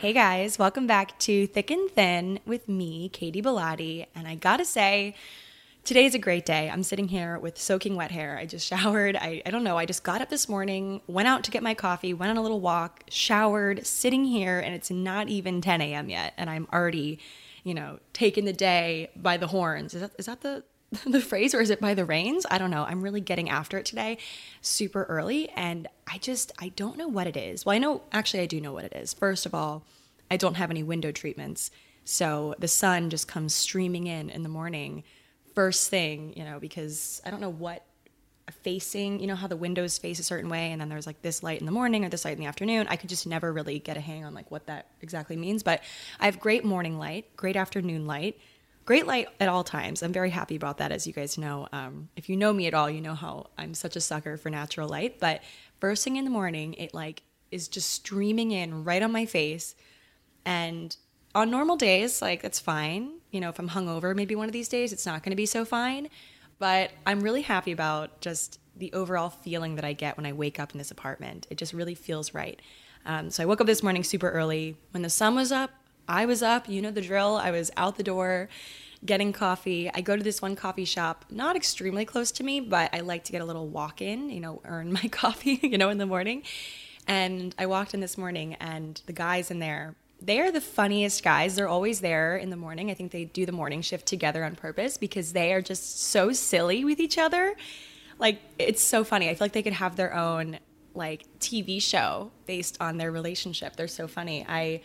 Hey guys, welcome back to Thick and Thin with me, Katy Bellotte. And I gotta say, today's a great day. I'm sitting here with soaking wet hair. I just showered. I, I don't know, I just got up this morning, went out to get my coffee, went on a little walk, showered, sitting here, and it's not even 10 a.m. yet. And I'm already, you know, taking the day by the horns. Is that, is that the, the phrase or is it by the reins? I don't know. I'm really getting after it today super early and I just I don't know what it is. Well, I know actually I do know what it is. First of all, I don't have any window treatments. So the sun just comes streaming in in the morning first thing, you know, because I don't know what facing, you know how the windows face a certain way and then there's like this light in the morning or this light in the afternoon. I could just never really get a hang on like what that exactly means, but I have great morning light, great afternoon light great light at all times. I'm very happy about that, as you guys know. Um, if you know me at all, you know how I'm such a sucker for natural light. But first thing in the morning, it like is just streaming in right on my face. And on normal days, like that's fine. You know, if I'm hungover, maybe one of these days, it's not going to be so fine. But I'm really happy about just the overall feeling that I get when I wake up in this apartment. It just really feels right. Um, so I woke up this morning super early. When the sun was up, I was up, you know the drill. I was out the door getting coffee. I go to this one coffee shop, not extremely close to me, but I like to get a little walk in, you know, earn my coffee, you know, in the morning. And I walked in this morning, and the guys in there, they are the funniest guys. They're always there in the morning. I think they do the morning shift together on purpose because they are just so silly with each other. Like, it's so funny. I feel like they could have their own, like, TV show based on their relationship. They're so funny. I,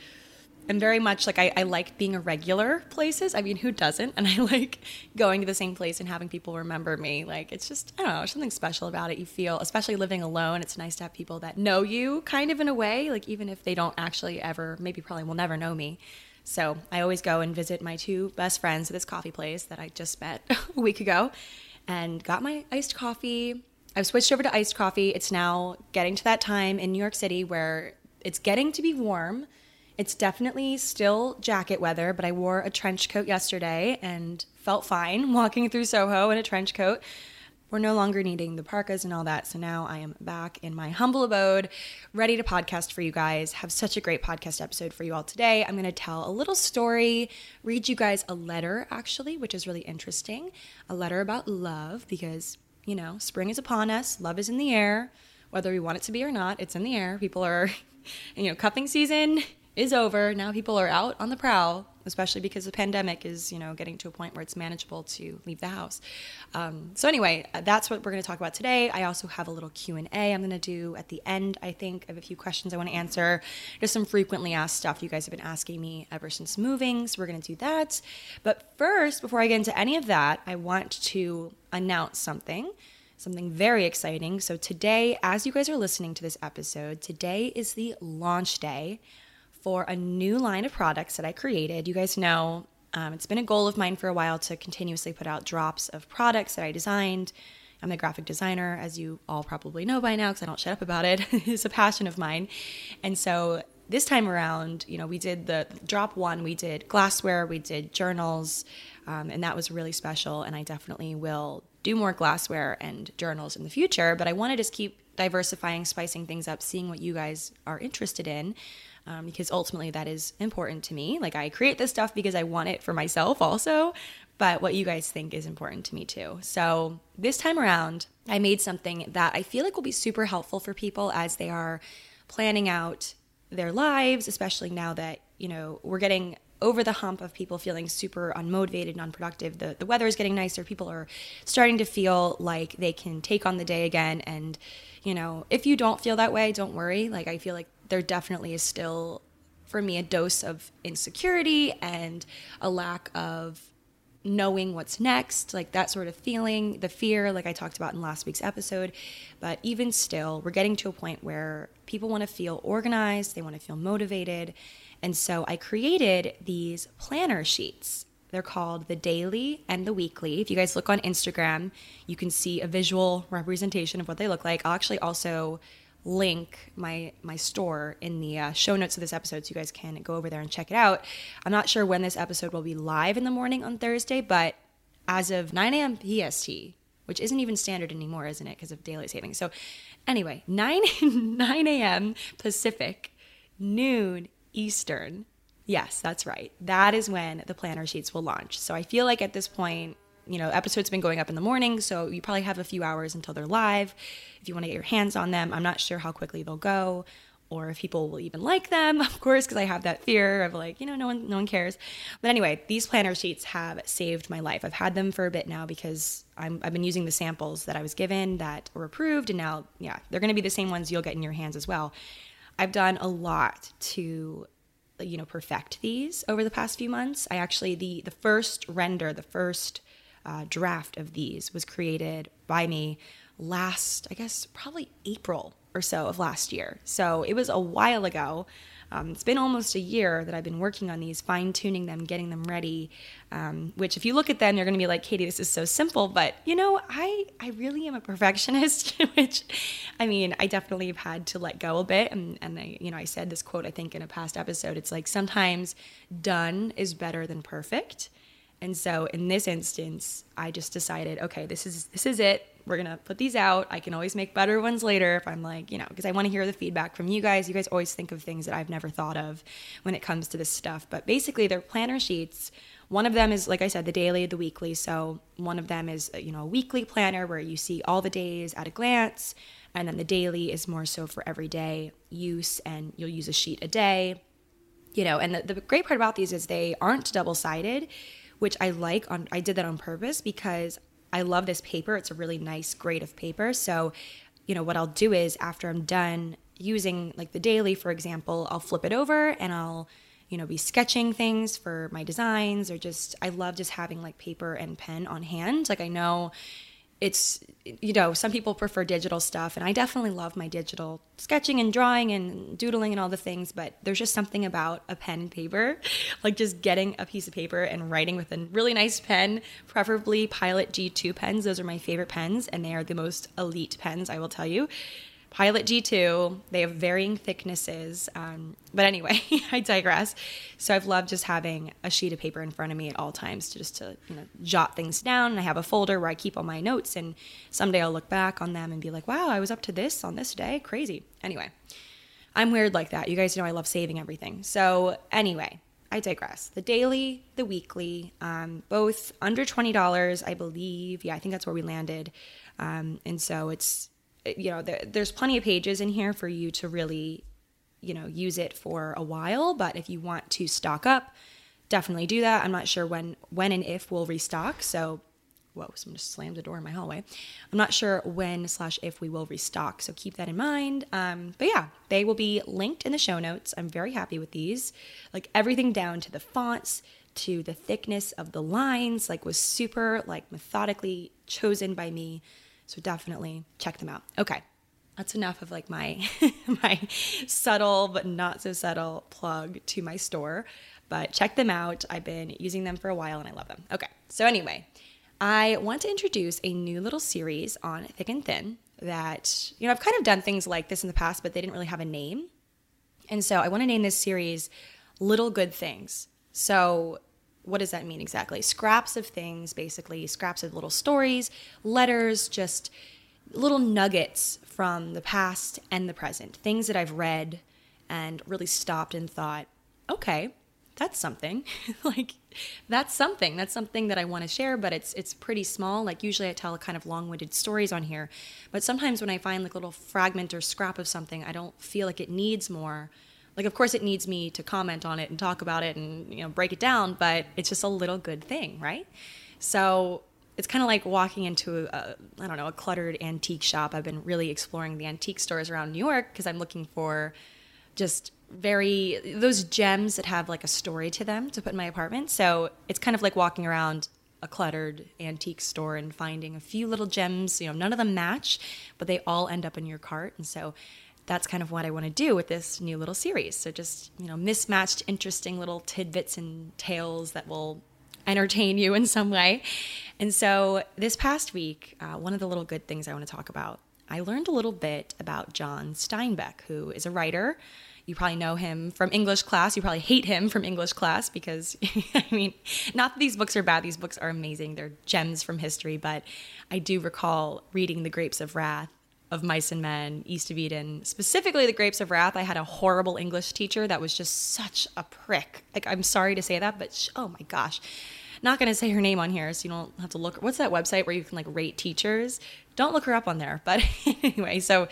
am very much like I, I like being a regular places. I mean, who doesn't? And I like going to the same place and having people remember me. Like it's just I don't know, something special about it. You feel, especially living alone, it's nice to have people that know you kind of in a way, like even if they don't actually ever, maybe probably will never know me. So I always go and visit my two best friends at this coffee place that I just met a week ago and got my iced coffee. I've switched over to iced coffee. It's now getting to that time in New York City where it's getting to be warm it's definitely still jacket weather, but I wore a trench coat yesterday and felt fine walking through Soho in a trench coat. We're no longer needing the parkas and all that. So now I am back in my humble abode, ready to podcast for you guys. Have such a great podcast episode for you all today. I'm going to tell a little story, read you guys a letter, actually, which is really interesting. A letter about love, because, you know, spring is upon us, love is in the air. Whether we want it to be or not, it's in the air. People are, you know, cuffing season is over. Now people are out on the prowl, especially because the pandemic is, you know, getting to a point where it's manageable to leave the house. Um, so anyway, uh, that's what we're going to talk about today. I also have a little Q and A I'm going to do at the end. I think I have a few questions I want to answer. Just some frequently asked stuff you guys have been asking me ever since moving. So we're going to do that. But first, before I get into any of that, I want to announce something something very exciting. So, today, as you guys are listening to this episode, today is the launch day for a new line of products that I created. You guys know um, it's been a goal of mine for a while to continuously put out drops of products that I designed. I'm a graphic designer, as you all probably know by now, because I don't shut up about it. it's a passion of mine. And so this time around, you know, we did the drop one, we did glassware, we did journals, um, and that was really special. And I definitely will do more glassware and journals in the future. But I want to just keep diversifying, spicing things up, seeing what you guys are interested in. Um, because ultimately that is important to me. Like I create this stuff because I want it for myself also, but what you guys think is important to me too. So this time around, I made something that I feel like will be super helpful for people as they are planning out their lives, especially now that, you know, we're getting over the hump of people feeling super unmotivated and unproductive. The, the weather is getting nicer. People are starting to feel like they can take on the day again. And, you know, if you don't feel that way, don't worry. Like, I feel like there definitely is still, for me, a dose of insecurity and a lack of knowing what's next, like that sort of feeling, the fear, like I talked about in last week's episode. But even still, we're getting to a point where people want to feel organized, they want to feel motivated. And so I created these planner sheets. They're called the daily and the weekly. If you guys look on Instagram, you can see a visual representation of what they look like. I'll actually also link my my store in the uh, show notes of this episode so you guys can go over there and check it out. I'm not sure when this episode will be live in the morning on thursday but as of 9 a.m pst which isn't even standard anymore isn't it because of daylight savings. So anyway 9 9 a.m pacific noon eastern. Yes that's right. That is when the planner sheets will launch. So i feel like at this point you know, episodes have been going up in the morning, so you probably have a few hours until they're live. If you want to get your hands on them, I'm not sure how quickly they'll go or if people will even like them, of course, because I have that fear of like, you know, no one no one cares. But anyway, these planner sheets have saved my life. I've had them for a bit now because I'm, I've been using the samples that I was given that were approved, and now, yeah, they're going to be the same ones you'll get in your hands as well. I've done a lot to you know perfect these over the past few months i actually the the first render the first uh, draft of these was created by me last, I guess, probably April or so of last year. So it was a while ago. Um, it's been almost a year that I've been working on these, fine tuning them, getting them ready. Um, which, if you look at them, you're going to be like, Katy, this is so simple. But you know, I I really am a perfectionist. which, I mean, I definitely have had to let go a bit. And and I, you know, I said this quote I think in a past episode. It's like sometimes done is better than perfect. And so in this instance, I just decided, okay, this is this is it. We're gonna put these out. I can always make better ones later if I'm like, you know, because I want to hear the feedback from you guys. You guys always think of things that I've never thought of when it comes to this stuff. But basically, they're planner sheets. One of them is, like I said, the daily, the weekly. So one of them is, you know, a weekly planner where you see all the days at a glance, and then the daily is more so for everyday use, and you'll use a sheet a day. You know, and the, the great part about these is they aren't double sided which I like on I did that on purpose because I love this paper. It's a really nice grade of paper. So, you know, what I'll do is after I'm done using like the daily, for example, I'll flip it over and I'll, you know, be sketching things for my designs or just I love just having like paper and pen on hand. Like I know it's you know some people prefer digital stuff and i definitely love my digital sketching and drawing and doodling and all the things but there's just something about a pen and paper like just getting a piece of paper and writing with a really nice pen preferably pilot g2 pens. Those are my favorite pens and they are the most elite pens i will tell you Pilot G2. They have varying thicknesses. Um, but anyway, I digress. So I've loved just having a sheet of paper in front of me at all times to just to you know jot things down. And I have a folder where I keep all my notes. And someday I'll look back on them and be like, wow, I was up to this on this day. Crazy. Anyway, I'm weird like that. You guys know I love saving everything. So anyway, I digress. The daily, the weekly, um, both under twenty dollars, I believe. Yeah, I think that's where we landed. Um, and so it's you know, there, there's plenty of pages in here for you to really, you know, use it for a while. But if you want to stock up, definitely do that. I'm not sure when, when and if we'll restock. So, whoa, someone just slammed the door in my hallway. I'm not sure when slash if we will restock. So keep that in mind. Um, but yeah, they will be linked in the show notes. I'm very happy with these. Like everything down to the fonts, to the thickness of the lines, like was super like methodically chosen by me so definitely check them out. Okay. That's enough of like my my subtle but not so subtle plug to my store. But check them out. I've been using them for a while and I love them. Okay. So anyway, I want to introduce a new little series on Thick and Thin that, you know, I've kind of done things like this in the past, but they didn't really have a name. And so I want to name this series Little Good Things. So what does that mean exactly? Scraps of things, basically, scraps of little stories, letters, just little nuggets from the past and the present, things that I've read and really stopped and thought, okay, that's something. like that's something. That's something that I want to share, but it's it's pretty small. Like usually I tell kind of long-winded stories on here, but sometimes when I find like a little fragment or scrap of something, I don't feel like it needs more. Like of course it needs me to comment on it and talk about it and you know break it down, but it's just a little good thing, right? So it's kind of like walking into a I don't know, a cluttered antique shop. I've been really exploring the antique stores around New York because I'm looking for just very those gems that have like a story to them to put in my apartment. So it's kind of like walking around a cluttered antique store and finding a few little gems. You know, none of them match, but they all end up in your cart. And so that's kind of what I want to do with this new little series. So just you know, mismatched, interesting little tidbits and tales that will entertain you in some way. And so this past week, uh, one of the little good things I want to talk about, I learned a little bit about John Steinbeck, who is a writer you probably know him from English class. You probably hate him from English class because, I mean, not that these books are bad, these books are amazing. They're gems from history, but I do recall reading The Grapes of Wrath of Mice and Men, East of Eden, specifically The Grapes of Wrath. I had a horrible English teacher that was just such a prick. Like, I'm sorry to say that, but sh- oh my gosh. Not going to say her name on here, so you don't have to look. What's that website where you can like rate teachers? Don't look her up on there. But anyway, so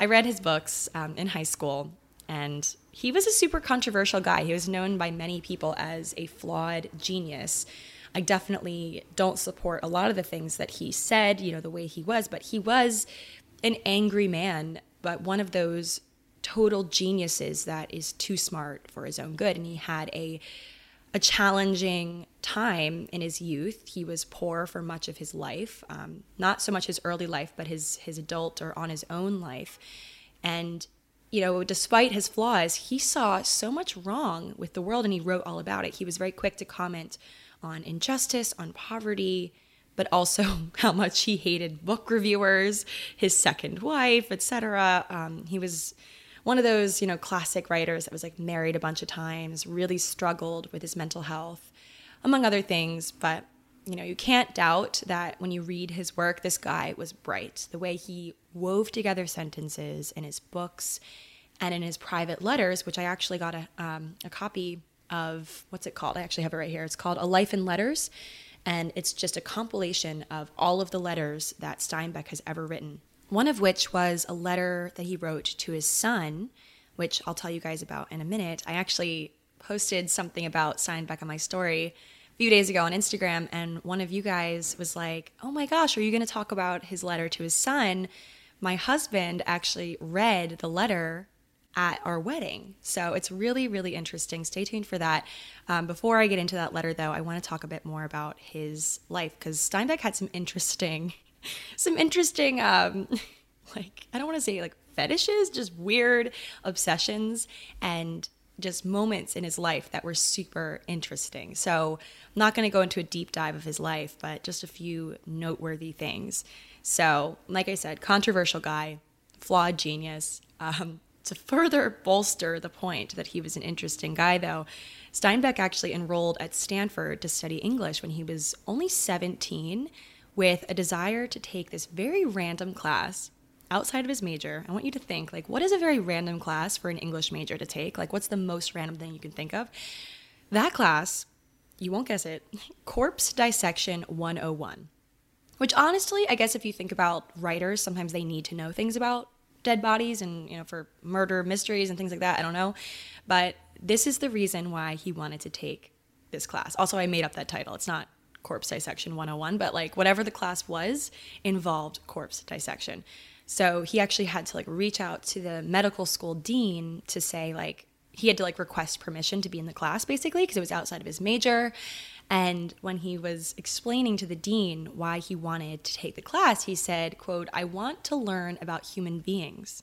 I read his books um, in high school and he was a super controversial guy. He was known by many people as a flawed genius. I definitely don't support a lot of the things that he said, you know, the way he was, but he was an angry man, but one of those total geniuses that is too smart for his own good. And he had a a challenging time in his youth. He was poor for much of his life, um, not so much his early life, but his his adult or on his own life. And you know, despite his flaws, he saw so much wrong with the world and he wrote all about it. He was very quick to comment on injustice, on poverty, but also how much he hated book reviewers, his second wife, etc. Um, he was one of those, you know, classic writers that was like married a bunch of times, really struggled with his mental health, among other things. But, you know, you can't doubt that when you read his work, this guy was bright. The way he wove together sentences in his books and in his private letters, which I actually got a, um, a copy of. What's it called? I actually have it right here. It's called A Life in Letters. And it's just a compilation of all of the letters that Steinbeck has ever written. One of which was a letter that he wrote to his son, which I'll tell you guys about in a minute. I actually posted something about Steinbeck on my story a few days ago on Instagram, and one of you guys was like, Oh my gosh, are you going to talk about his letter to his son? my husband actually read the letter at our wedding. So it's really, really interesting. Stay tuned for that. Um, before I get into that letter, though, I want to talk a bit more about his life because Steinbeck had some interesting, some interesting, um, like, I don't want to say like fetishes, just weird obsessions and just moments in his life that were super interesting. So I'm not going to go into a deep dive of his life, but just a few noteworthy things. So, like I said, controversial guy, flawed genius. Um, to further bolster the point that he was an interesting guy, though, Steinbeck actually enrolled at Stanford to study English when he was only 17 with a desire to take this very random class outside of his major. I want you to think like, what is a very random class for an English major to take? Like, what's the most random thing you can think of? That class, you won't guess it, Corpse Dissection 101. Which honestly, I guess if you think about writers, sometimes they need to know things about dead bodies and, you know, for murder mysteries and things like that. I don't know. But this is the reason why he wanted to take this class. Also, I made up that title. It's not corpse dissection 101, but like whatever the class was involved corpse dissection. So he actually had to like reach out to the medical school dean to say like he had to like request permission to be in the class basically because it was outside of his major and when he was explaining to the dean why he wanted to take the class, he said, quote, I want to learn about human beings.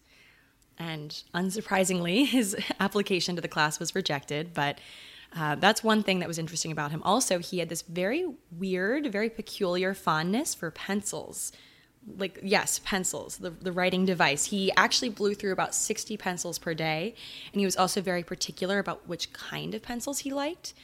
And unsurprisingly, his application to the class was rejected, but uh, that's one thing that was interesting about him. Also, he had this very weird, very peculiar fondness for pencils. Like, yes, pencils, the, the writing device. He actually blew through about 60 pencils per day, and he was also very particular about which kind of pencils he liked.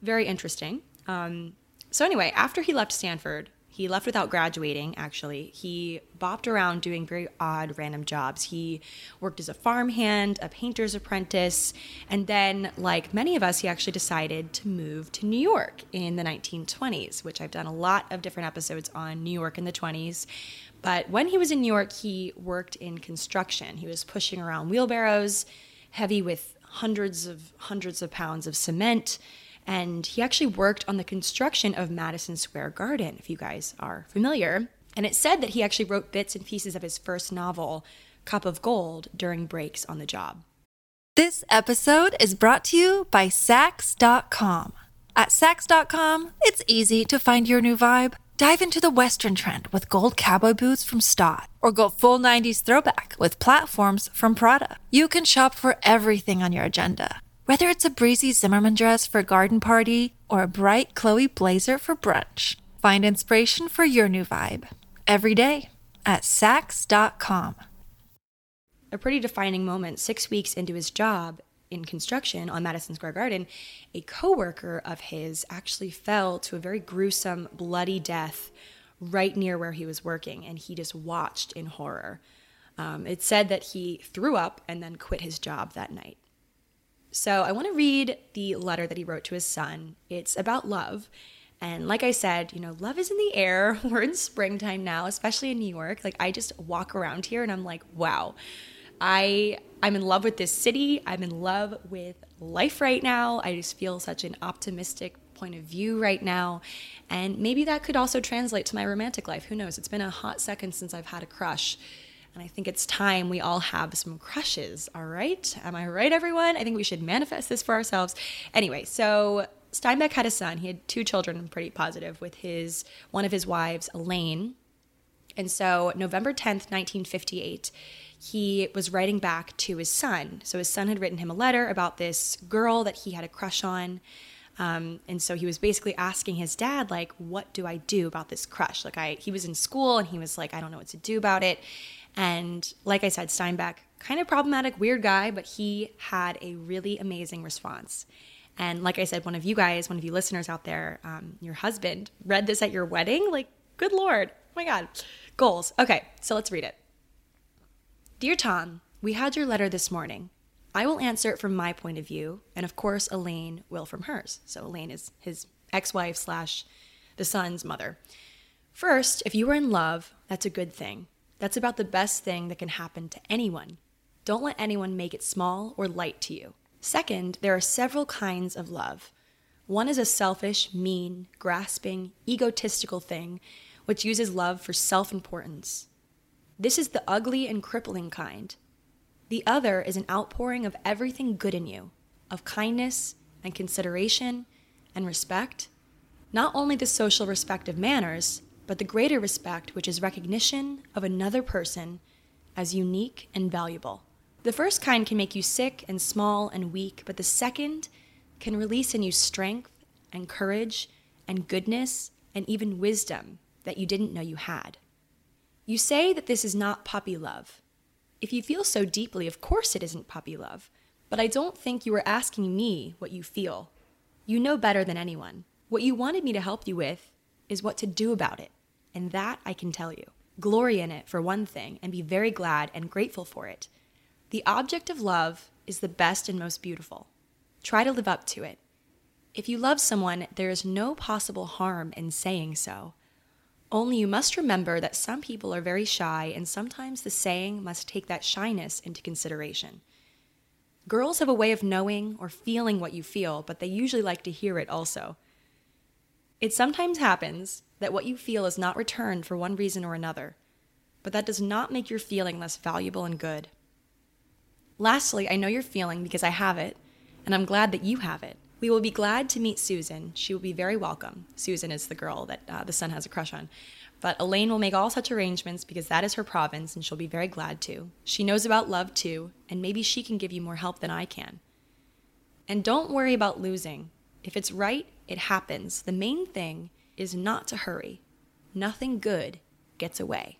Very interesting. Um, so anyway, after he left Stanford, He left without graduating, actually. He bopped around doing very odd, random jobs. He worked as a farmhand, a painter's apprentice, and then, like many of us, he actually decided to move to New York in the 1920s, which I've done a lot of different episodes on New York in the 20s. But when he was in New York, he worked in construction. He was pushing around wheelbarrows, heavy with hundreds of hundreds of pounds of cement and he actually worked on the construction of Madison Square Garden, if you guys are familiar. And it said that he actually wrote bits and pieces of his first novel, Cup of Gold, during breaks on the job. This episode is brought to you by Saks.com. At Saks.com, it's easy to find your new vibe. Dive into the Western trend with gold cowboy boots from Staud, or go full 90s throwback with platforms from Prada. You can shop for everything on your agenda whether it's a breezy Zimmermann dress for a garden party or a bright Chloe blazer for brunch, find inspiration for your new vibe every day at Saks.com. A pretty defining moment six weeks into his job in construction on Madison Square Garden, a coworker of his actually fell to a very gruesome, bloody death right near where he was working, and he just watched in horror. Um, it said that he threw up and then quit his job that night. So I want to read the letter that he wrote to his son. It's about love. And like I said, you know, love is in the air. We're in springtime now, especially in New York. Like I just walk around here and I'm like, wow. I I'm in love with this city. I'm in love with life right now. I just feel such an optimistic point of view right now. And maybe that could also translate to my romantic life. Who knows? It's been a hot second since I've had a crush. And I think it's time we all have some crushes, all right? Am I right, everyone? I think we should manifest this for ourselves. Anyway, so Steinbeck had a son. He had two children, I'm pretty positive, with his one of his wives, Elaine. And so November 10th, 1958, he was writing back to his son. So his son had written him a letter about this girl that he had a crush on. Um, and so he was basically asking his dad, like, what do I do about this crush? Like I he was in school and he was like, I don't know what to do about it. And like I said, Steinbeck, kind of problematic, weird guy, but he had a really amazing response. And like I said, one of you guys, one of you listeners out there, um, your husband read this at your wedding. Like, good Lord. Oh my God. Goals. Okay, so let's read it. Dear Tom, we had your letter this morning. I will answer it from my point of view, and of course, Elaine will from hers. So, Elaine is his ex wife slash the son's mother. First, if you are in love, that's a good thing. That's about the best thing that can happen to anyone. Don't let anyone make it small or light to you. Second, there are several kinds of love. One is a selfish, mean, grasping, egotistical thing which uses love for self importance. This is the ugly and crippling kind. The other is an outpouring of everything good in you, of kindness and consideration and respect, not only the social respect of manners, but the greater respect, which is recognition of another person as unique and valuable. The first kind can make you sick and small and weak, but the second can release in you strength and courage and goodness and even wisdom that you didn't know you had. You say that this is not puppy love. If you feel so deeply, of course it isn't puppy love, but I don't think you are asking me what you feel. You know better than anyone. What you wanted me to help you with is what to do about it. And that I can tell you. Glory in it, for one thing, and be very glad and grateful for it. The object of love is the best and most beautiful. Try to live up to it. If you love someone, there is no possible harm in saying so. Only you must remember that some people are very shy, and sometimes the saying must take that shyness into consideration. Girls have a way of knowing or feeling what you feel, but they usually like to hear it also. It sometimes happens that what you feel is not returned for one reason or another, but that does not make your feeling less valuable and good. Lastly, I know your feeling because I have it, and I'm glad that you have it. We will be glad to meet Susan. She will be very welcome. Susan is the girl that uh, the son has a crush on. But Elaine will make all such arrangements because that is her province and she'll be very glad to. She knows about love too, and maybe she can give you more help than I can. And don't worry about losing. If it's right, it happens. The main thing is not to hurry. Nothing good gets away.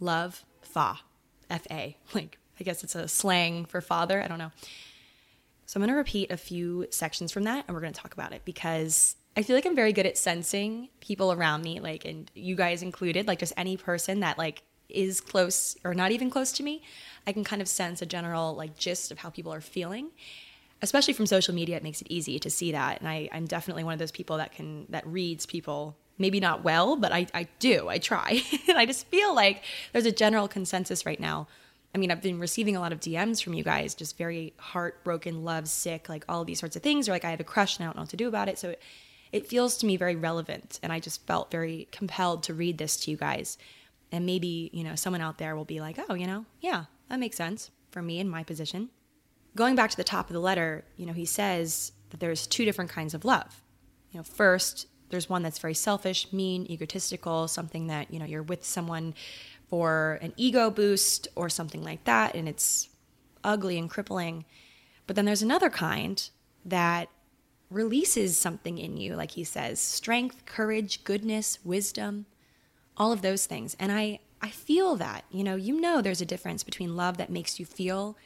Love, fa, F A. Like, I guess it's a slang for father. I don't know. So I'm going to repeat a few sections from that and we're going to talk about it because I feel like I'm very good at sensing people around me, like, and you guys included, like, just any person that, like, is close or not even close to me. I can kind of sense a general, like, gist of how people are feeling. Especially from social media, it makes it easy to see that. And I, I'm definitely one of those people that can, that reads people maybe not well, but I, I do, I try. and I just feel like there's a general consensus right now. I mean, I've been receiving a lot of DMs from you guys, just very heartbroken, love sick, like all these sorts of things, or like I have a crush and I don't know what to do about it. So it, it feels to me very relevant. And I just felt very compelled to read this to you guys. And maybe, you know, someone out there will be like, oh, you know, yeah, that makes sense for me in my position. Going back to the top of the letter, you know, he says that there's two different kinds of love. You know, first, there's one that's very selfish, mean, egotistical, something that, you know, you're with someone for an ego boost or something like that, and it's ugly and crippling. But then there's another kind that releases something in you, like he says strength, courage, goodness, wisdom, all of those things. And I, I feel that, you know, you know, there's a difference between love that makes you feel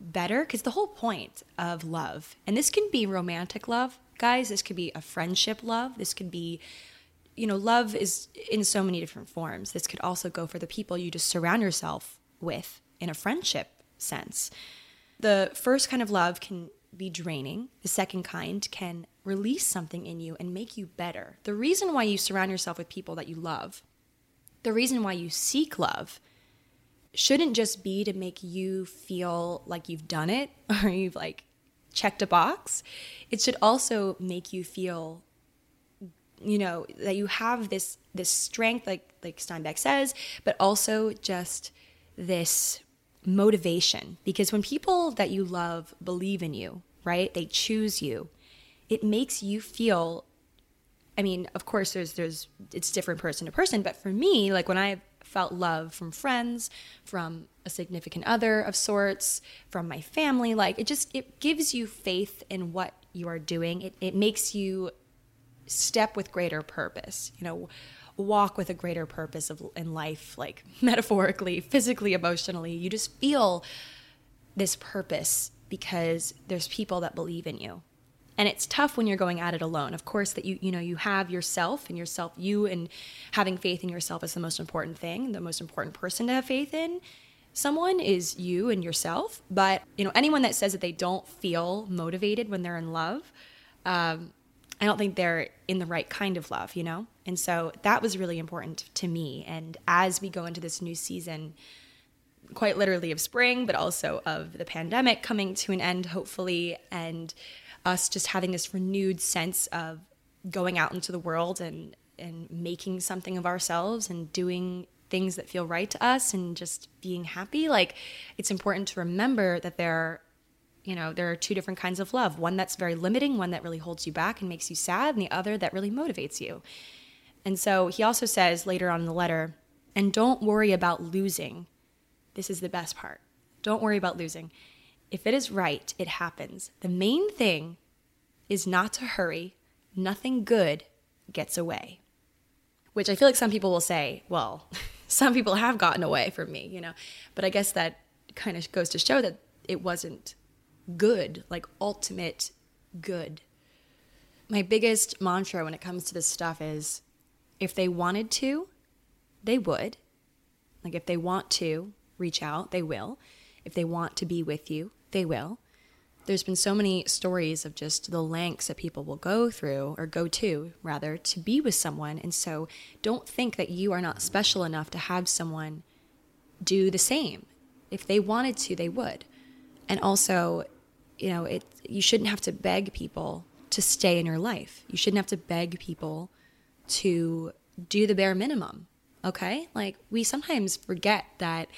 better, because the whole point of love, and this can be romantic love, guys, this could be a friendship love, this could be, you know, love is in so many different forms. This could also go for the people you just surround yourself with in a friendship sense. The first kind of love can be draining. The second kind can release something in you and make you better. The reason why you surround yourself with people that you love, the reason why you seek love, shouldn't just be to make you feel like you've done it or you've like checked a box. It should also make you feel you know that you have this this strength like like Steinbeck says, but also just this motivation because when people that you love believe in you, right? They choose you. It makes you feel I mean, of course there's there's it's different person to person, but for me, like when I felt love from friends, from a significant other of sorts, from my family, like it just it gives you faith in what you are doing. It it makes you step with greater purpose. You know, walk with a greater purpose of in life like metaphorically physically emotionally you just feel this purpose because there's people that believe in you and it's tough when you're going at it alone of course that you you know you have yourself and yourself you and having faith in yourself is the most important thing the most important person to have faith in someone is you and yourself but you know anyone that says that they don't feel motivated when they're in love um, I don't think they're in the right kind of love, you know? And so that was really important to me. And as we go into this new season, quite literally of spring, but also of the pandemic coming to an end, hopefully, and us just having this renewed sense of going out into the world and, and making something of ourselves and doing things that feel right to us and just being happy. Like, it's important to remember that there are you know, there are two different kinds of love one that's very limiting, one that really holds you back and makes you sad, and the other that really motivates you. And so he also says later on in the letter, and don't worry about losing. This is the best part. Don't worry about losing. If it is right, it happens. The main thing is not to hurry. Nothing good gets away. Which I feel like some people will say, well, some people have gotten away from me, you know. But I guess that kind of goes to show that it wasn't good, like ultimate good. My biggest mantra when it comes to this stuff is if they wanted to, they would. Like if they want to reach out, they will. If they want to be with you, they will. There's been so many stories of just the lengths that people will go through, or go to, rather, to be with someone. And so don't think that you are not special enough to have someone do the same. If they wanted to, they would. And also, you know, it you shouldn't have to beg people to stay in your life. You shouldn't have to beg people to do the bare minimum. Okay? Like we sometimes forget that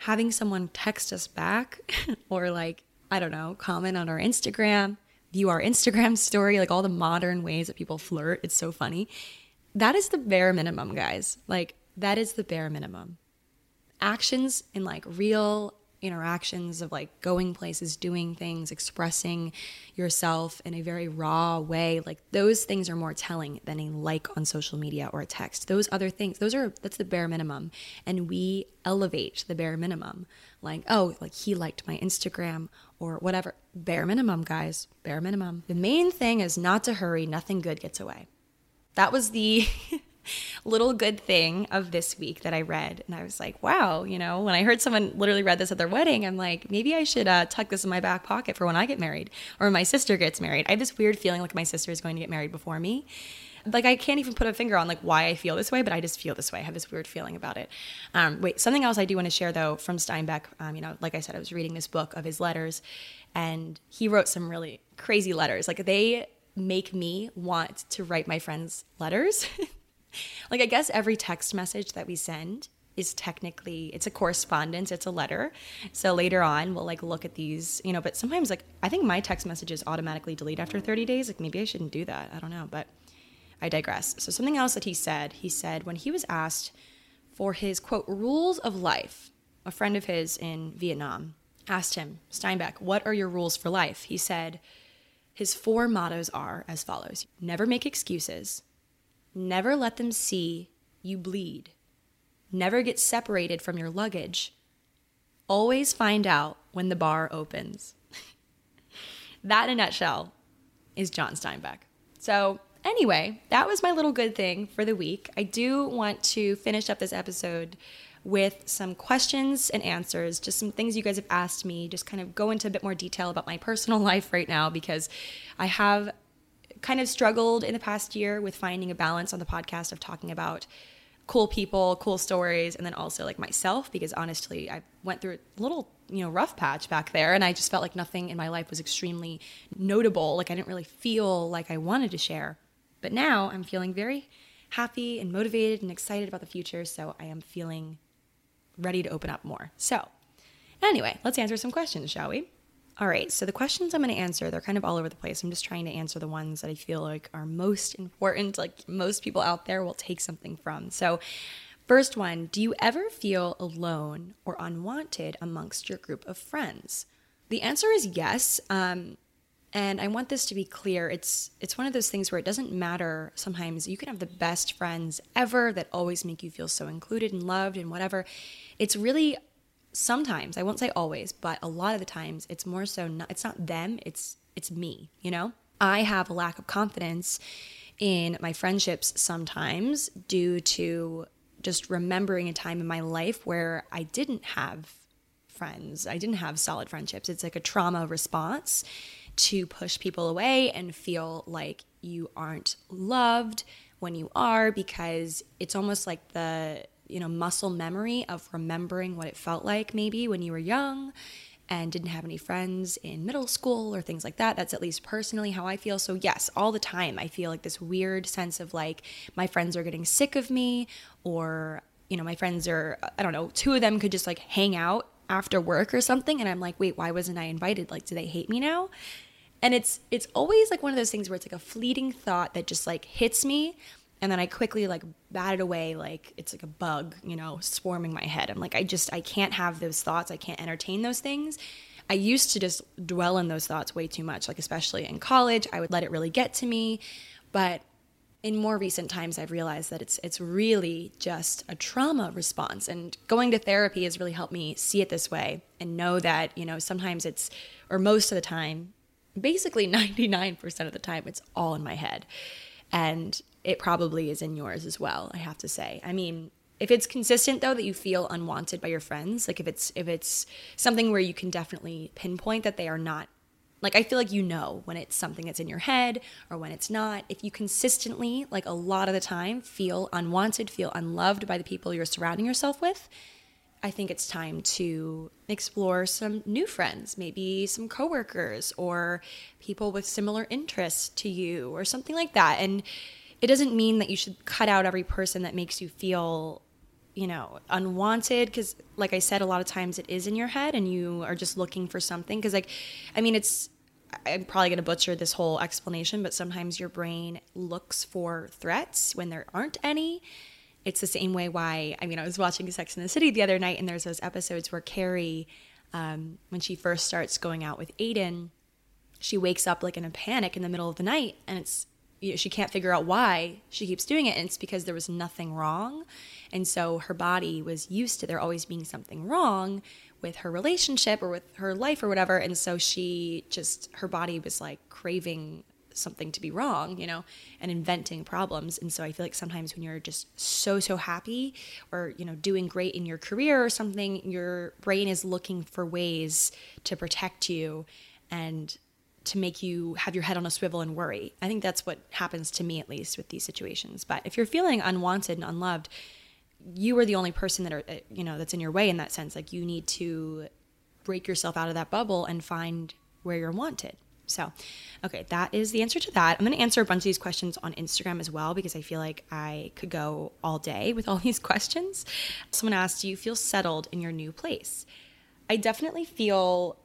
having someone text us back or like I don't know, comment on our Instagram, view our Instagram story, like all the modern ways that people flirt, it's so funny. That is the bare minimum, guys. Like that is the bare minimum. Actions in like real interactions of like going places, doing things, expressing yourself in a very raw way, like those things are more telling than a like on social media or a text. Those other things, those are that's the bare minimum. And we elevate the bare minimum. Like, oh, like he liked my Instagram or whatever. Bare minimum, guys. Bare minimum. The main thing is not to hurry, nothing good gets away. That was the little good thing of this week that I read. And I was like, wow, you know, when I heard someone literally read this at their wedding, I'm like, maybe I should uh, tuck this in my back pocket for when I get married or my sister gets married. I have this weird feeling like my sister is going to get married before me. Like I can't even put a finger on like why I feel this way, but I just feel this way. I have this weird feeling about it. Um, wait, something else I do want to share though from Steinbeck. Um, you know, like I said, I was reading this book of his letters, and he wrote some really crazy letters. Like they make me want to write my friends letters. like I guess every text message that we send is technically it's a correspondence it's a letter. So later on we'll like look at these you know but sometimes like i think my text messages automatically delete after 30 days. Like maybe i shouldn't do that. I don't know but i digress. So something else that he said he said when he was asked for his quote rules of life a friend of his in vietnam asked him steinbeck what are your rules for life? He said his four mottos are as follows. Never make excuses Never let them see you bleed. Never get separated from your luggage. Always find out when the bar opens. that, in a nutshell, is John Steinbeck. So, anyway, that was my little good thing for the week. I do want to finish up this episode with some questions and answers, just some things you guys have asked me, just kind of go into a bit more detail about my personal life right now because I have kind of struggled in the past year with finding a balance on the podcast of talking about cool people, cool stories, and then also like myself because honestly, I went through a little, you know, rough patch back there and I just felt like nothing in my life was extremely notable. Like I didn't really feel like I wanted to share. But now I'm feeling very happy and motivated and excited about the future, so I am feeling ready to open up more. So, anyway, let's answer some questions, shall we? All right, so the questions I'm going to answer, they're kind of all over the place. I'm just trying to answer the ones that I feel like are most important, like most people out there will take something from. So, first one Do you ever feel alone or unwanted amongst your group of friends? The answer is yes. Um, and I want this to be clear. It's it's one of those things where it doesn't matter. Sometimes you can have the best friends ever that always make you feel so included and loved and whatever. It's really sometimes i won't say always but a lot of the times it's more so not it's not them it's it's me you know? I have a lack of confidence in my friendships sometimes due to just remembering a time in my life where i didn't have friends. I didn't have solid friendships. It's like a trauma response to push people away and feel like you aren't loved when you are because it's almost like the you know, muscle memory of remembering what it felt like maybe when you were young and didn't have any friends in middle school or things like that. That's at least personally how I feel. So, yes, all the time I feel like this weird sense of like my friends are getting sick of me, or, you know, my friends are, I don't know, two of them could just like hang out after work or something. And I'm like, wait, why wasn't I invited? Like, do they hate me now? And it's it's always like one of those things where it's like a fleeting thought that just like hits me and then I quickly like bat it away like it's like a bug, you know, swarming my head. I'm like, I just I can't have those thoughts. I can't entertain those things. I used to just dwell in those thoughts way too much, like especially in college. I would let it really get to me, but in more recent times I've realized that it's it's really just a trauma response and going to therapy has really helped me see it this way and know that, you know, sometimes it's or most of the time, basically 99% of the time it's all in my head. And it probably is in yours as well, I have to say. I mean, if it's consistent though that you feel unwanted by your friends, like if it's if it's something where you can definitely pinpoint that they are not like I feel like you know when it's something that's in your head or when it's not. If you consistently, like a lot of the time, feel unwanted, feel unloved by the people you're surrounding yourself with, I think it's time to explore some new friends, maybe some coworkers or people with similar interests to you or something like that. And it doesn't mean that you should cut out every person that makes you feel you know unwanted because like i said a lot of times it is in your head and you are just looking for something because like i mean it's i'm probably going to butcher this whole explanation but sometimes your brain looks for threats when there aren't any. It's the same way why i mean i was watching sex in the city the other night and there's those episodes where carrie um, when she first starts going out with Aiden, she wakes up like in a panic in the middle of the night and it's you know, she can't figure out why she keeps doing it and it's because there was nothing wrong. And so her body was used to there always being something wrong with her relationship or with her life or whatever. And so she just her body was like craving something to be wrong you know and inventing problems. And so i feel like sometimes when you're just so so happy or you know doing great in your career or something your brain is looking for ways to protect you. And to make you have your head on a swivel and worry. I think that's what happens to me at least with these situations. But if you're feeling unwanted and unloved, you are the only person that are uh, you know that's in your way in that sense. Like you need to break yourself out of that bubble and find where you're wanted. So, okay, that is the answer to that. I'm going to answer a bunch of these questions on Instagram as well because I feel like I could go all day with all these questions. Someone asked, Do you feel settled in your new place? I definitely feel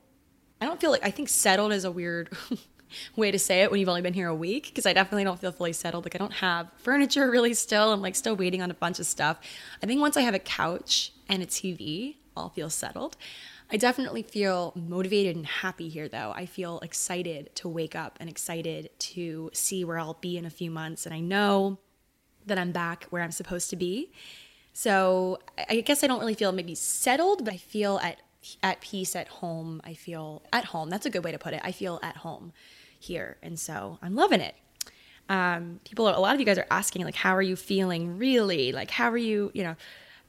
I don't feel like I think settled is a weird way to say it when you've only been here a week because I definitely don't feel fully settled. Like I don't have furniture really still. I'm like still waiting on a bunch of stuff. I think once I have a couch and a TV, I'll feel settled. I definitely feel motivated and happy here though. I feel excited to wake up and excited to see where I'll be in a few months and I know that I'm back where I'm supposed to be. So I guess I don't really feel maybe settled, but I feel at at peace at home. I feel at home. That's a good way to put it. I feel at home here. And so I'm loving it. Um, people, a lot of you guys are asking, like, how are you feeling really? Like, how are you, you know?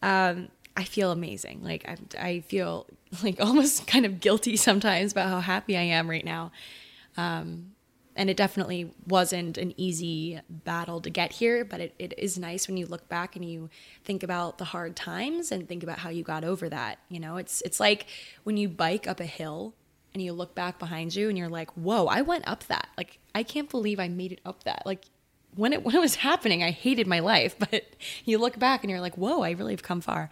Um, I feel amazing. Like, I, I feel like almost kind of guilty sometimes about how happy I am right now. Um, and it definitely wasn't an easy battle to get here but it, it is nice when you look back and you think about the hard times and think about how you got over that you know? It's it's like when you bike up a hill and you look back behind you and you're like whoa i went up that. Like i can't believe i made it up that. Like when it when it was happening i hated my life but you look back and you're like whoa i really have come far.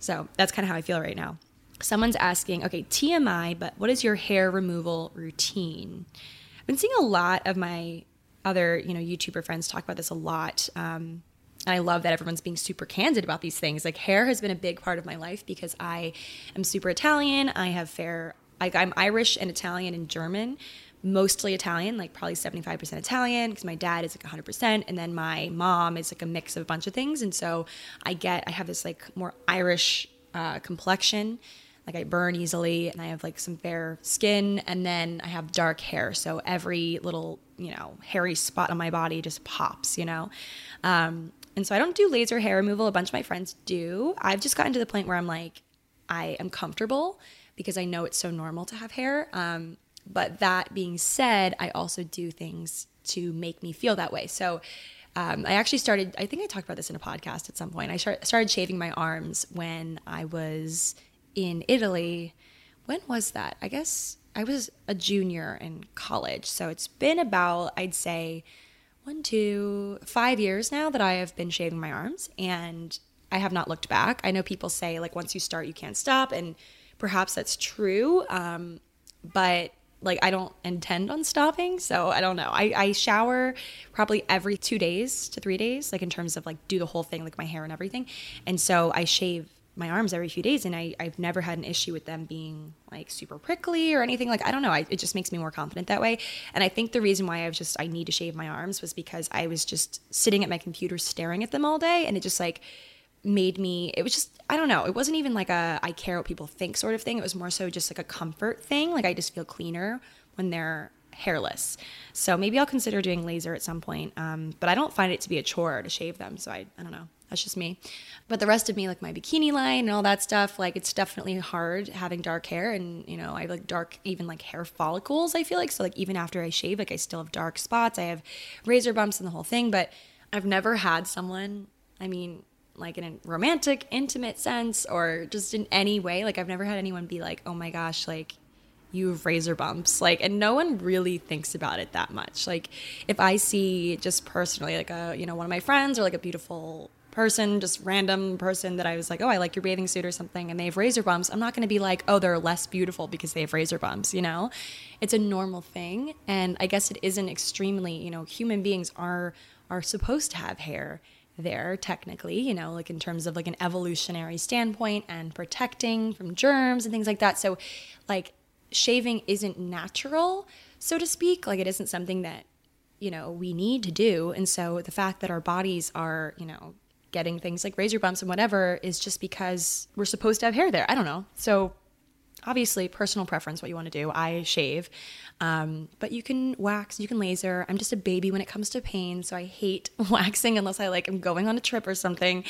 So that's kind of how i feel right now. Someone's asking okay tmi but what is your hair removal routine I've been seeing a lot of my other, you know, YouTuber friends talk about this a lot. Um, and I love that everyone's being super candid about these things. Like hair has been a big part of my life because I am super Italian. I have fair, like I'm Irish and Italian and German, mostly Italian, like probably 75% Italian because my dad is like 100%. And then my mom is like a mix of a bunch of things. And so I get, I have this like more Irish uh, complexion like I burn easily and I have like some fair skin and then I have dark hair. So every little, you know, hairy spot on my body just pops, you know? Um, and so I don't do laser hair removal. A bunch of my friends do. I've just gotten to the point where I'm like, I am comfortable because I know it's so normal to have hair. Um, but that being said, I also do things to make me feel that way. So um, I actually started, I think I talked about this in a podcast at some point. I started shaving my arms when I was in Italy. When was that? I guess I was a junior in college. So it's been about, I'd say, one, two, five years now that I have been shaving my arms and I have not looked back. I know people say, like, once you start, you can't stop. And perhaps that's true. Um, but like I don't intend on stopping. So I don't know. I, I shower probably every two days to three days, like in terms of like do the whole thing, like my hair and everything. And so I shave my arms every few days and I, I've never had an issue with them being like super prickly or anything like I don't know I, it just makes me more confident that way. And I think the reason why I was just I need to shave my arms was because I was just sitting at my computer staring at them all day and it just like made me it was just I don't know it wasn't even like a I care what people think sort of thing. It was more so just like a comfort thing. Like I just feel cleaner when they're hairless so maybe I'll consider doing laser at some point um, but I don't find it to be a chore to shave them so I, I don't know that's just me. But the rest of me, like my bikini line and all that stuff, like it's definitely hard having dark hair. And, you know, I have like dark, even like hair follicles, I feel like. So, like, even after I shave, like I still have dark spots. I have razor bumps and the whole thing. But I've never had someone, I mean, like in a romantic, intimate sense or just in any way. Like, I've never had anyone be like, oh my gosh, like, you have razor bumps like and no one really thinks about it that much like if i see just personally like a you know one of my friends or like a beautiful person, just random person that I was like, oh, I like your bathing suit or something, and they have razor bumps, I'm not going to be like, oh, they're less beautiful because they have razor bumps, you know? It's a normal thing. And I guess it isn't extremely, you know, human beings are are supposed to have hair there technically, you know, like in terms of like an evolutionary standpoint and protecting from germs and things like that. So like shaving isn't natural, so to speak. Like it isn't something that, you know, we need to do. And so the fact that our bodies are, you know, getting things like razor bumps and whatever is just because we're supposed to have hair there. I don't know. So obviously personal preference what you want to do i shave um, but you can wax you can laser i'm just a baby when it comes to pain so i hate waxing unless i like am going on a trip or something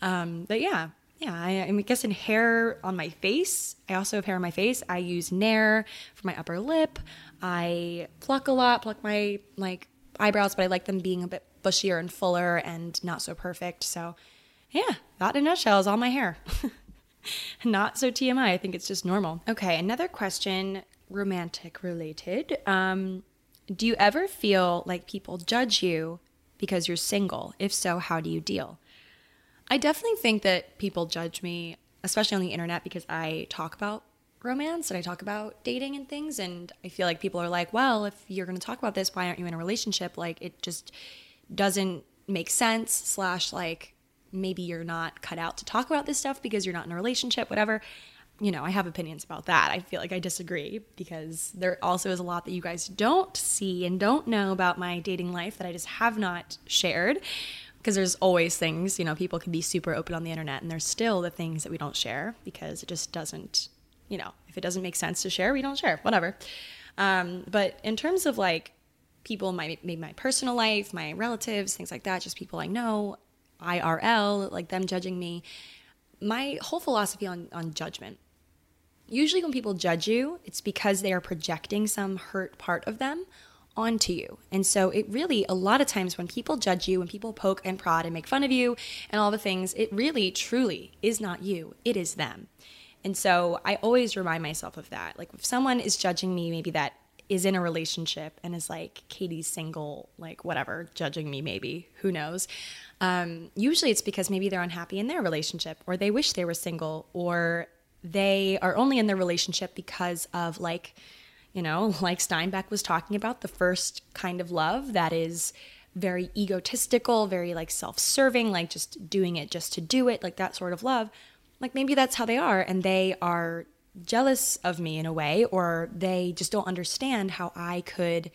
um, but yeah yeah I, I guess in hair on my face i also have hair on my face i use nair for my upper lip i pluck a lot pluck my like eyebrows but i like them being a bit bushier and fuller and not so perfect so yeah that in a nutshell is all my hair Not so TMI. I think it's just normal. Okay, another question, romantic related. Um, do you ever feel like people judge you because you're single? If so, how do you deal? I definitely think that people judge me, especially on the internet, because I talk about romance and I talk about dating and things. And I feel like people are like, well, if you're going to talk about this, why aren't you in a relationship? Like, it just doesn't make sense, slash, like, maybe you're not cut out to talk about this stuff because you're not in a relationship, whatever. You know, I have opinions about that. I feel like I disagree because there also is a lot that you guys don't see and don't know about my dating life that I just have not shared. Because there's always things, you know, people can be super open on the internet and there's still the things that we don't share because it just doesn't, you know, if it doesn't make sense to share, we don't share, whatever. Um, but in terms of like people my maybe my personal life, my relatives, things like that, just people I know, IRL, like them judging me. My whole philosophy on, on judgment usually when people judge you, it's because they are projecting some hurt part of them onto you. And so it really, a lot of times when people judge you, when people poke and prod and make fun of you and all the things, it really, truly is not you, it is them. And so I always remind myself of that. Like if someone is judging me, maybe that is in a relationship and is like, Katy's single, like whatever, judging me maybe, who knows. Um, usually it's because maybe they're unhappy in their relationship or they wish they were single or they are only in their relationship because of like, you know, like Steinbeck was talking about, the first kind of love that is very egotistical, very like self serving, like just doing it just to do it, like that sort of love. Like maybe that's how they are and they are jealous of me in a way, or they just don't understand how I could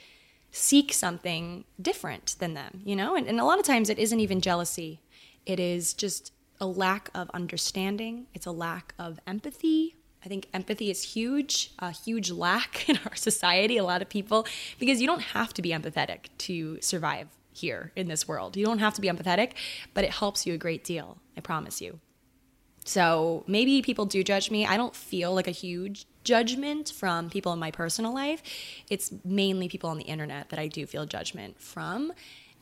seek something different than them, you know? And, and a lot of times it isn't even jealousy, it is just a lack of understanding, it's a lack of empathy. I think empathy is huge, a huge lack in our society, a lot of people, because you don't have to be empathetic to survive here in this world. You don't have to be empathetic, but it helps you a great deal, I promise you. So maybe people do judge me. I don't feel like a huge judgment from people in my personal life. It's mainly people on the internet that I do feel judgment from.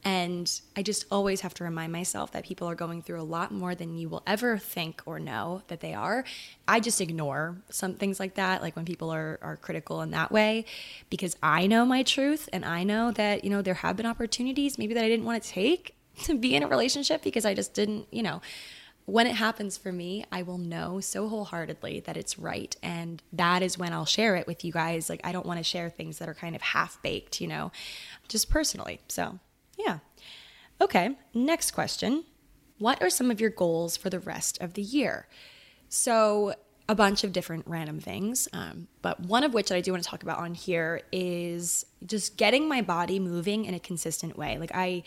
And I just always have to remind myself that people are going through a lot more than you will ever think or know that they are. I just ignore some things like that, like when people are, are critical in that way, because I know my truth and I know that, you know, there have been opportunities maybe that I didn't want to take to be in a relationship because I just didn't, you know, when it happens for me, I will know so wholeheartedly that it's right. And that is when I'll share it with you guys. Like, I don't want to share things that are kind of half baked, you know, just personally. So, yeah. Okay, next question. What are some of your goals for the rest of the year? So, a bunch of different random things, um, but one of which I do want to talk about on here is just getting my body moving in a consistent way. Like, I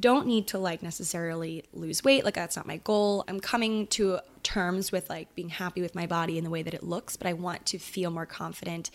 don't need to like necessarily lose weight like that's not my goal i'm coming to terms with like being happy with my body and the way that it looks but i want to feel more confident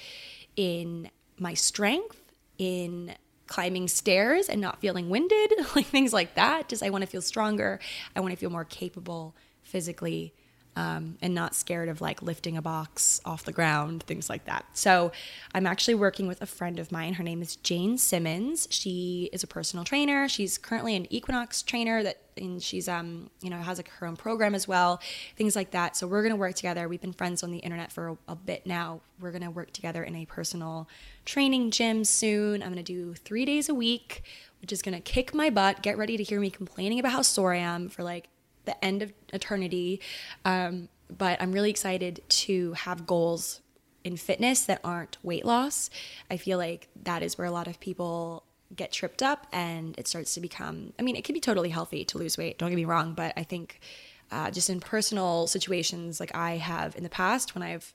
in my strength in climbing stairs and not feeling winded like things like that. Just i want to feel stronger. I want to feel more capable physically um, and not scared of like lifting a box off the ground, things like that. So I'm actually working with a friend of mine. Her name is Jane Simmons. She is a personal trainer. She's currently an Equinox trainer that and she's um you know has like her own program as well things like that so we're going to work together we've been friends on the internet for a, a bit now we're going to work together in a personal training gym soon i'm going to do three days a week which is going to kick my butt get ready to hear me complaining about how sore i am for like the end of eternity. Um, but I'm really excited to have goals in fitness that aren't weight loss. I feel like that is where a lot of people get tripped up and it starts to become, I mean, it can be totally healthy to lose weight, don't get me wrong, but I think uh, just in personal situations like I have in the past when I've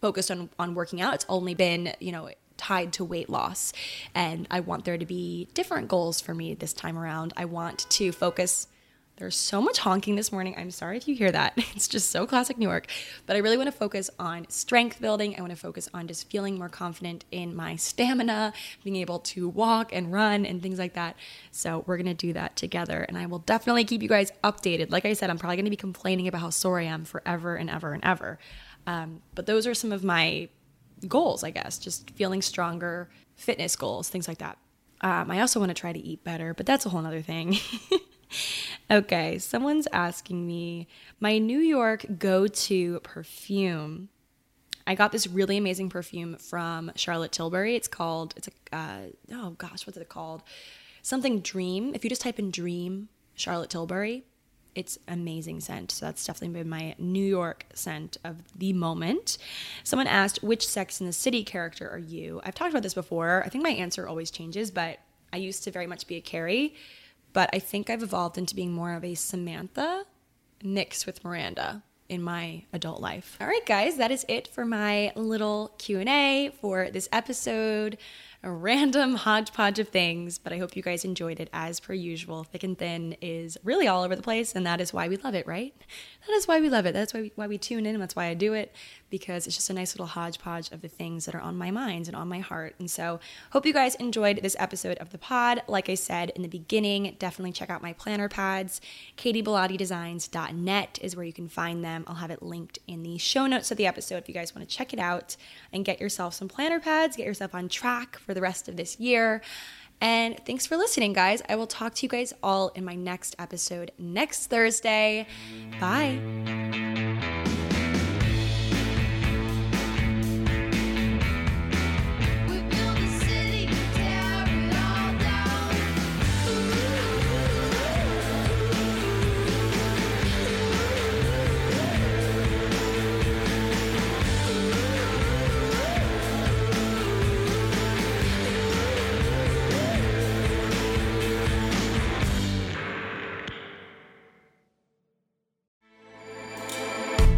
focused on, on working out, it's only been, you know, tied to weight loss. And I want there to be different goals for me this time around. I want to focus there's so much honking this morning. I'm sorry if you hear that. It's just so classic New York. But I really want to focus on strength building. I want to focus on just feeling more confident in my stamina, being able to walk and run and things like that. So we're going to do that together. And I will definitely keep you guys updated. Like I said, I'm probably going to be complaining about how sore I am forever and ever and ever. Um, but those are some of my goals, I guess, just feeling stronger, fitness goals, things like that. Um, I also want to try to eat better, but that's a whole other thing. okay, someone's asking me my New York go to perfume. I got this really amazing perfume from Charlotte Tilbury. It's called, it's a, uh, oh gosh, what's it called? Something Dream. If you just type in Dream Charlotte Tilbury, it's amazing scent. So that's definitely been my New York scent of the moment. Someone asked, which Sex in the City character are you? I've talked about this before. I think my answer always changes, but I used to very much be a Carrie but I think I've evolved into being more of a Samantha mixed with Miranda in my adult life. All right guys, that is it for my little Q&A for this episode a random hodgepodge of things, but I hope you guys enjoyed it as per usual. Thick and Thin is really all over the place, and that is why we love it, right? That is why we love it. That's why we, why we tune in, and that's why I do it, because it's just a nice little hodgepodge of the things that are on my mind and on my heart. And so, hope you guys enjoyed this episode of the pod. Like I said in the beginning, definitely check out my planner pads. KatyBellotteDesigns.net is where you can find them. I'll have it linked in the show notes of the episode if you guys want to check it out and get yourself some planner pads, get yourself on track for the rest of this year. And thanks for listening, guys. I will talk to you guys all in my next episode next Thursday. Bye.